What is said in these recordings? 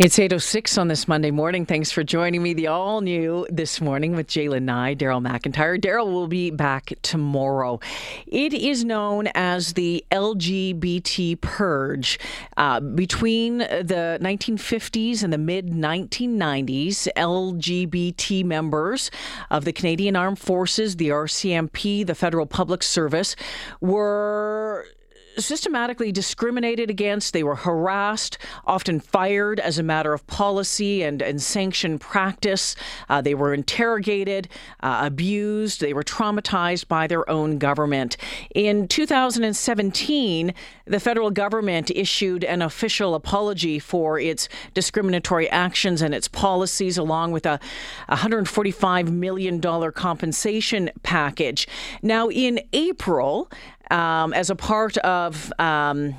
It's 8.06 on this Monday morning. Thanks for joining me. The all new this morning with Jalen Nye, Daryl McIntyre. Daryl will be back tomorrow. It is known as the LGBT purge. Uh, between the 1950s and the mid 1990s, LGBT members of the Canadian Armed Forces, the RCMP, the Federal Public Service were systematically discriminated against. They were harassed, often fired as a matter of policy and, and sanctioned practice. Uh, they were interrogated, uh, abused. They were traumatized by their own government. In 2017, the federal government issued an official apology for its discriminatory actions and its policies, along with a $145 million compensation package. Now, in April, um, as a part of. Um,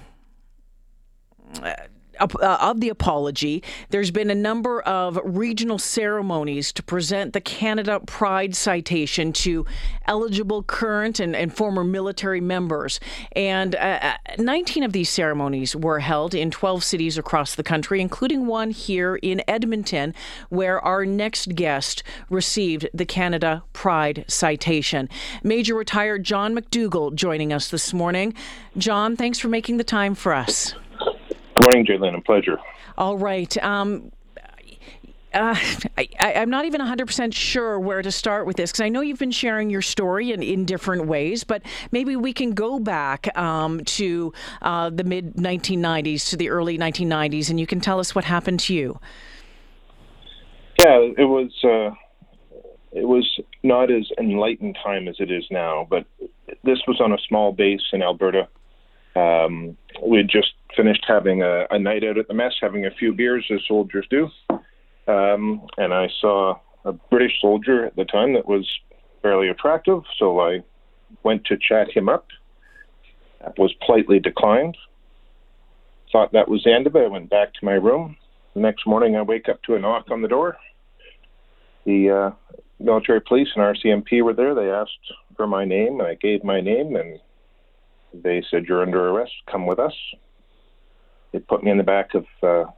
uh, of the apology, there's been a number of regional ceremonies to present the Canada Pride citation to eligible current and, and former military members. And uh, uh 19 of these ceremonies were held in 12 cities across the country, including one here in Edmonton, where our next guest received the Canada Pride citation. Major retired John McDougall joining us this morning. John, thanks for making the time for us. Good morning, Jalen. A pleasure. All right. Um, uh, I, am not even 100% sure where to start with this because I know you've been sharing your story in, in different ways, but maybe we can go back um, to uh, the mid 1990s, to the early 1990s, and you can tell us what happened to you. Yeah, it was. Uh, it was not as enlightened time as it is now, but this was on a small base in Alberta. Um, we had just finished having a, a, night out at the mess, having a few beers as soldiers do. Um, and I saw a British soldier at the time that was fairly attractive, so I went to chat him up. That was politely declined. Thought that was the end of it. I went back to my room. The next morning, I wake up to a knock on the door. The uh, military police and RCMP were there. They asked for my name, and I gave my name, and they said, You're under arrest. Come with us. They put me in the back of uh,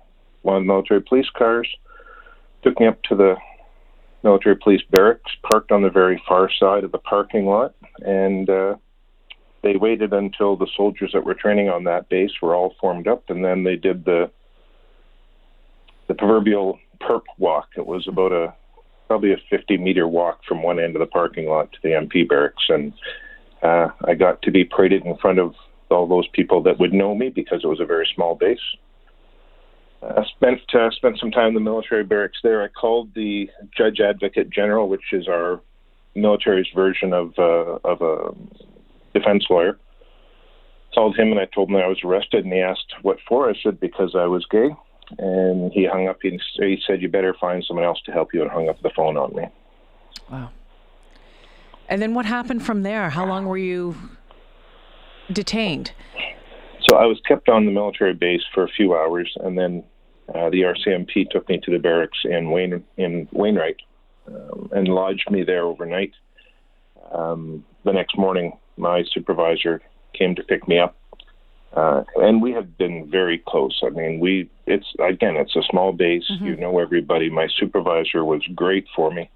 one of the military police cars, took me up to the military police barracks, parked on the very far side of the parking lot, and uh, they waited until the soldiers that were training on that base were all formed up, and then they did the the proverbial perp walk. It was about a probably a 50 meter walk from one end of the parking lot to the MP barracks, and uh, I got to be paraded in front of all those people that would know me because it was a very small base. I uh, spent uh, spent some time in the military barracks there. I called the Judge Advocate General, which is our military's version of uh, of a defense lawyer. Called him and I told him I was arrested, and he asked what for. I said because I was gay, and he hung up. He, he said you better find someone else to help you, and hung up the phone on me. Wow. And then what happened from there? How long were you detained? So I was kept on the military base for a few hours, and then uh, the RCMP took me to the barracks in Wayne in Wainwright um, and lodged me there overnight. Um, the next morning, my supervisor came to pick me up, uh, and we had been very close. I mean, we it's again, it's a small base. Mm-hmm. You know everybody. My supervisor was great for me.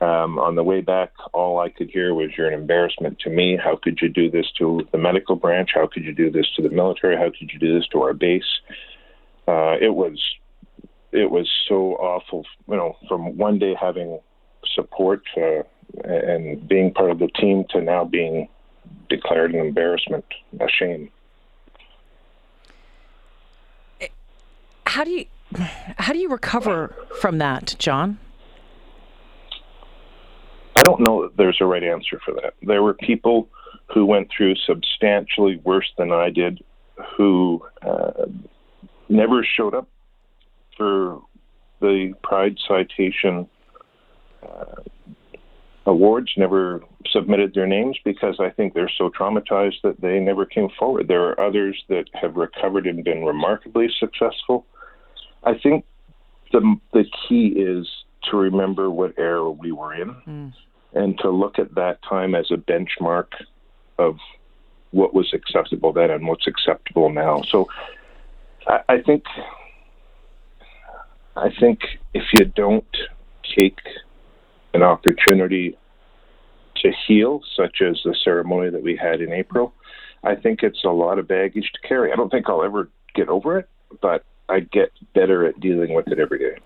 Um, on the way back, all I could hear was, You're an embarrassment to me. How could you do this to the medical branch? How could you do this to the military? How could you do this to our base? Uh, it was it was so awful, you know, from one day having support uh, and being part of the team to now being declared an embarrassment, a shame. How do you how do you recover from that, John? Don't know that there's a right answer for that. There were people who went through substantially worse than I did, who uh, never showed up for the Pride Citation uh, awards, never submitted their names because I think they're so traumatized that they never came forward. There are others that have recovered and been remarkably successful. I think the the key is to remember what era we were in. Mm and to look at that time as a benchmark of what was acceptable then and what's acceptable now. So I, I think I think if you don't take an opportunity to heal, such as the ceremony that we had in April, I think it's a lot of baggage to carry. I don't think I'll ever get over it, but I get better at dealing with it every day.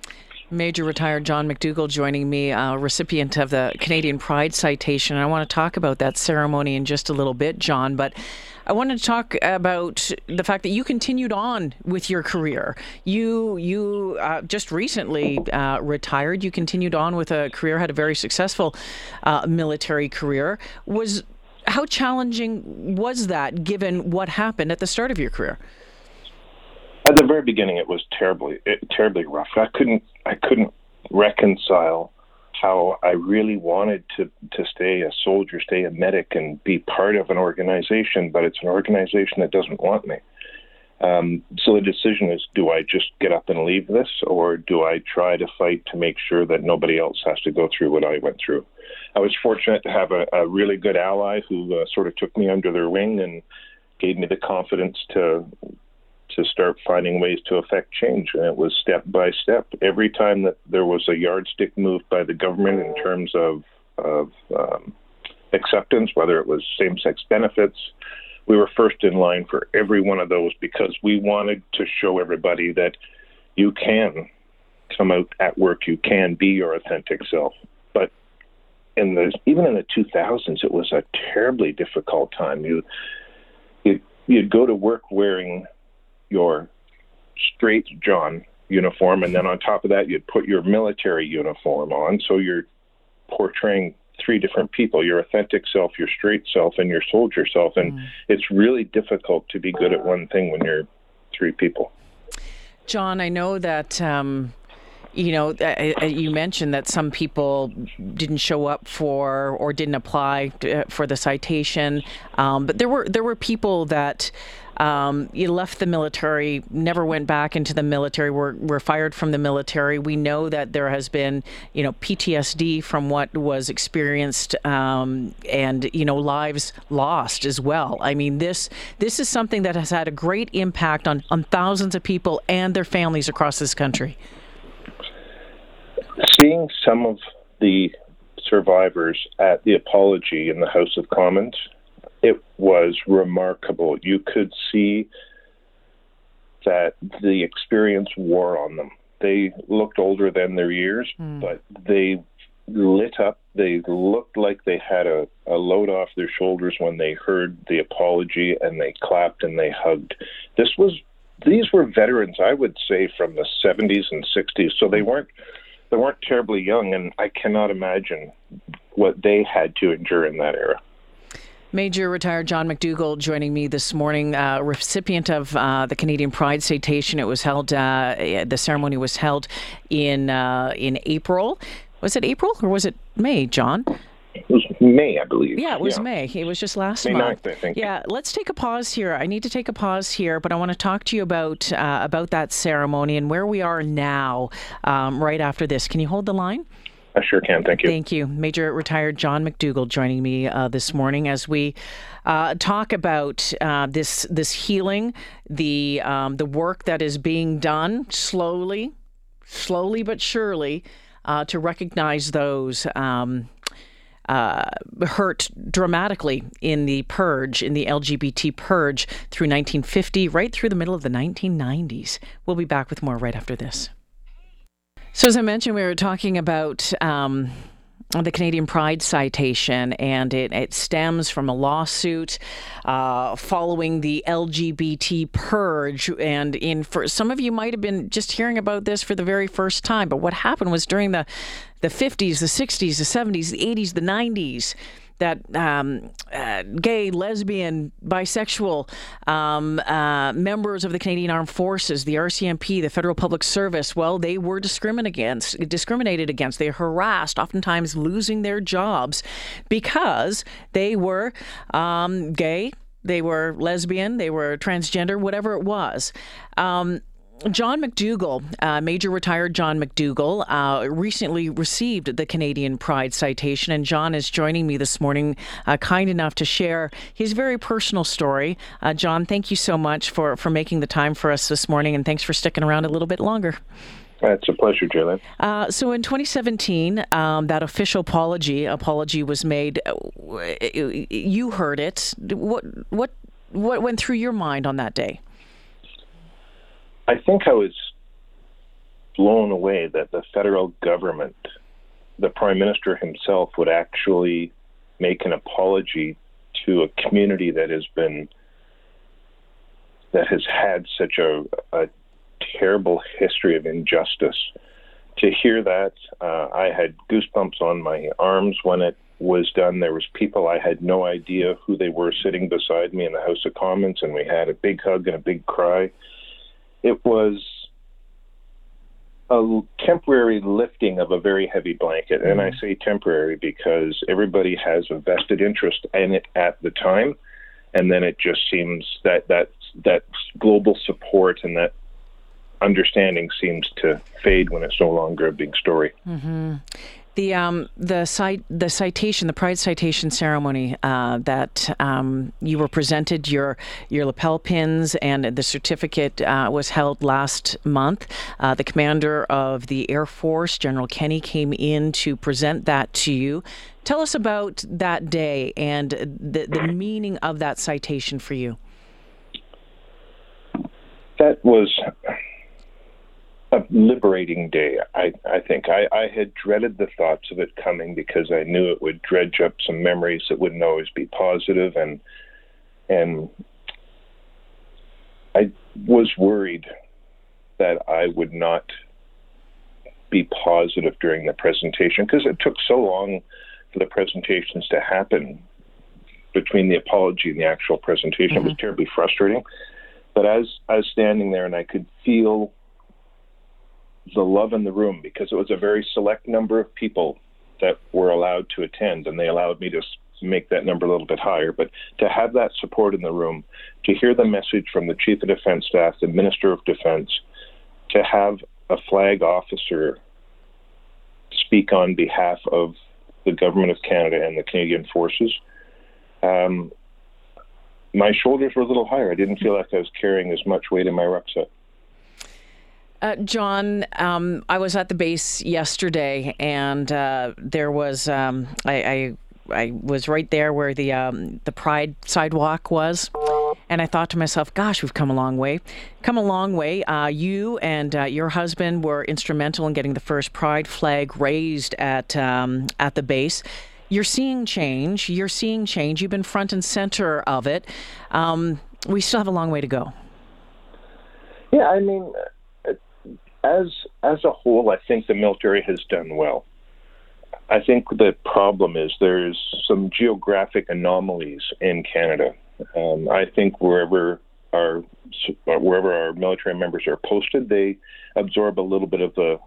Major retired John McDougall joining me, a recipient of the Canadian Pride Citation. I want to talk about that ceremony in just a little bit, John, but I wanted to talk about the fact that you continued on with your career. You you uh, just recently uh, retired. You continued on with a career, had a very successful uh, military career. Was how challenging was that, given what happened at the start of your career? At the very beginning, it was terribly, it, terribly rough. I couldn't, I couldn't reconcile how I really wanted to to stay a soldier, stay a medic, and be part of an organization, but it's an organization that doesn't want me. Um, so the decision is: do I just get up and leave this, or do I try to fight to make sure that nobody else has to go through what I went through? I was fortunate to have a, a really good ally who uh, sort of took me under their wing and gave me the confidence to to start finding ways to affect change. And it was step by step. Every time that there was a yardstick moved by the government in terms of, of um, acceptance, whether it was same sex benefits, we were first in line for every one of those because we wanted to show everybody that you can come out at work, you can be your authentic self. But in the even in the 2000s, it was a terribly difficult time. You you you'd go to work wearing your straight John uniform, and then on top of that, you'd put your military uniform on. So you're portraying three different people your authentic self, your straight self, and your soldier self. And mm. it's really difficult to be good at one thing when you're three people. John, I know that. Um, you know, uh, uh, you mentioned that some people didn't show up for or didn't apply uh, for the citation, um, but there were there were people that um, you left the military, never went back into the military, were, were fired from the military. We know that there has been, you know, PTSD from what was experienced um, and, you know, lives lost as well. I mean, this this is something that has had a great impact on, on thousands of people and their families across this country. Seeing some of the survivors at the apology in the House of Commons it was remarkable. You could see that the experience wore on them. They looked older than their years, mm. but they lit up. They looked like they had a, a load off their shoulders when they heard the apology and they clapped and they hugged. This was these were veterans, I would say, from the 70s and 60s. So they weren't they weren't terribly young, and I cannot imagine what they had to endure in that era. Major retired John McDougall joining me this morning, uh, recipient of uh, the Canadian Pride Citation. It was held. Uh, the ceremony was held in uh, in April. Was it April or was it May, John? It was May, I believe. Yeah, it was yeah. May. It was just last May month. 9th, I think. Yeah, let's take a pause here. I need to take a pause here, but I want to talk to you about uh, about that ceremony and where we are now. Um, right after this, can you hold the line? I sure can. Thank you. Thank you. Major retired John McDougall joining me uh, this morning as we uh, talk about uh, this this healing, the um, the work that is being done slowly, slowly but surely, uh, to recognize those. Um, uh, hurt dramatically in the purge, in the LGBT purge through 1950, right through the middle of the 1990s. We'll be back with more right after this. So, as I mentioned, we were talking about um, the Canadian Pride citation, and it, it stems from a lawsuit uh, following the LGBT purge. And in for some of you might have been just hearing about this for the very first time, but what happened was during the the 50s, the 60s, the 70s, the 80s, the 90s that um, uh, gay, lesbian, bisexual um, uh, members of the Canadian Armed Forces, the RCMP, the Federal Public Service, well, they were discriminated against, discriminated against. They harassed, oftentimes losing their jobs because they were um, gay, they were lesbian, they were transgender, whatever it was. Um, John McDougall, uh, Major retired John McDougall, uh, recently received the Canadian Pride citation, and John is joining me this morning, uh, kind enough to share his very personal story. Uh, John, thank you so much for, for making the time for us this morning, and thanks for sticking around a little bit longer. It's a pleasure, Jalen. Uh, so in 2017, um, that official apology apology was made. You heard it. What what what went through your mind on that day? I think I was blown away that the federal government, the prime minister himself, would actually make an apology to a community that has been that has had such a, a terrible history of injustice. To hear that, uh, I had goosebumps on my arms when it was done. There was people I had no idea who they were sitting beside me in the House of Commons, and we had a big hug and a big cry. It was a temporary lifting of a very heavy blanket, and I mm. say temporary because everybody has a vested interest in it at the time, and then it just seems that that that global support and that understanding seems to fade when it's no longer a big story. Mm-hmm. The um, the cite, the citation, the Pride citation ceremony uh, that um, you were presented your your lapel pins and the certificate uh, was held last month. Uh, the commander of the Air Force, General Kenny, came in to present that to you. Tell us about that day and the the meaning of that citation for you. That was a liberating day. I, I think I, I had dreaded the thoughts of it coming because I knew it would dredge up some memories that wouldn't always be positive, and and I was worried that I would not be positive during the presentation because it took so long for the presentations to happen between the apology and the actual presentation. Mm-hmm. It was terribly frustrating. But as I was standing there and I could feel the love in the room because it was a very select number of people that were allowed to attend, and they allowed me to make that number a little bit higher. But to have that support in the room, to hear the message from the Chief of Defense Staff, the Minister of Defense, to have a flag officer speak on behalf of the Government of Canada and the Canadian Forces, um, my shoulders were a little higher. I didn't feel like I was carrying as much weight in my rucksack. Uh, John, um, I was at the base yesterday, and uh, there was um, I, I, I was right there where the um, the Pride sidewalk was, and I thought to myself, "Gosh, we've come a long way, come a long way." Uh, you and uh, your husband were instrumental in getting the first Pride flag raised at um, at the base. You're seeing change. You're seeing change. You've been front and center of it. Um, we still have a long way to go. Yeah, I mean as as a whole, I think the military has done well. I think the problem is there's some geographic anomalies in Canada. Um, I think wherever our wherever our military members are posted, they absorb a little bit of the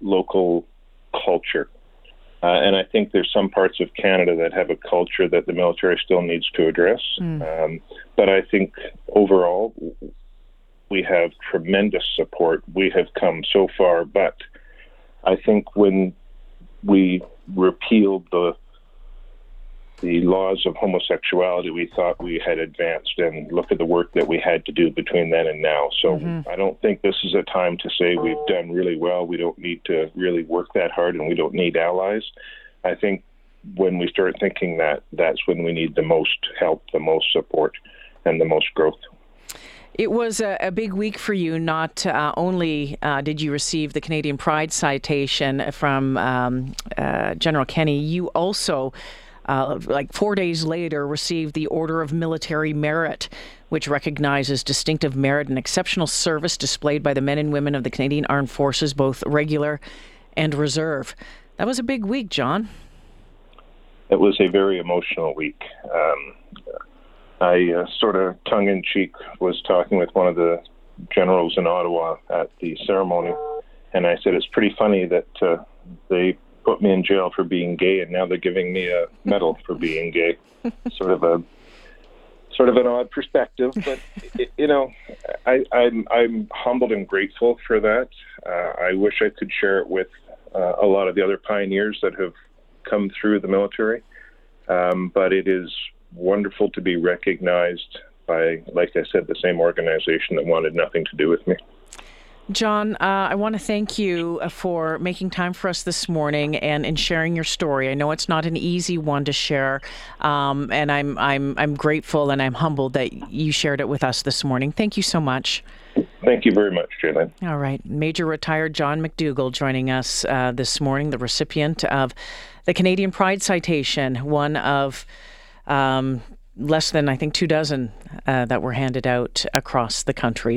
local culture. Uh, and I think there's some parts of Canada that have a culture that the military still needs to address. Mm. Um, but I think overall, we have tremendous support. We have come so far, but I think when we repealed the the laws of homosexuality, we thought we had advanced, and look at the work that we had to do between then and now. So mm-hmm. I don't think this is a time to say we've done really well. We don't need to really work that hard, and we don't need allies. I think when we start thinking that, that's when we need the most help, the most support, and the most growth. It was a, a, big week for you. Not uh, only uh, did you receive the Canadian Pride citation from um, uh, General Kenny, you also, uh, like four days later, received the Order of Military Merit, which recognizes distinctive merit and exceptional service displayed by the men and women of the Canadian Armed Forces, both regular and reserve. That was a big week, John. It was a very emotional week. Um, I uh, sort of tongue in cheek was talking with one of the generals in Ottawa at the ceremony, and I said it's pretty funny that uh, they put me in jail for being gay, and now they're giving me a medal for being gay. sort of a sort of an odd perspective, but you know, I, I'm I'm humbled and grateful for that. Uh, I wish I could share it with uh, a lot of the other pioneers that have come through the military, um, but it is wonderful to be recognized by, like I said, the same organization that wanted nothing to do with me. John, uh, I want to thank you for making time for us this morning and, and sharing your story. I know it's not an easy one to share, um, and I'm I'm I'm grateful and I'm humbled that you shared it with us this morning. Thank you so much. Thank you very much, Jalen. All right, Major retired John McDougall joining us uh, this morning, the recipient of the Canadian Pride Citation, one of um, less than I think two dozen uh, that were handed out across the country.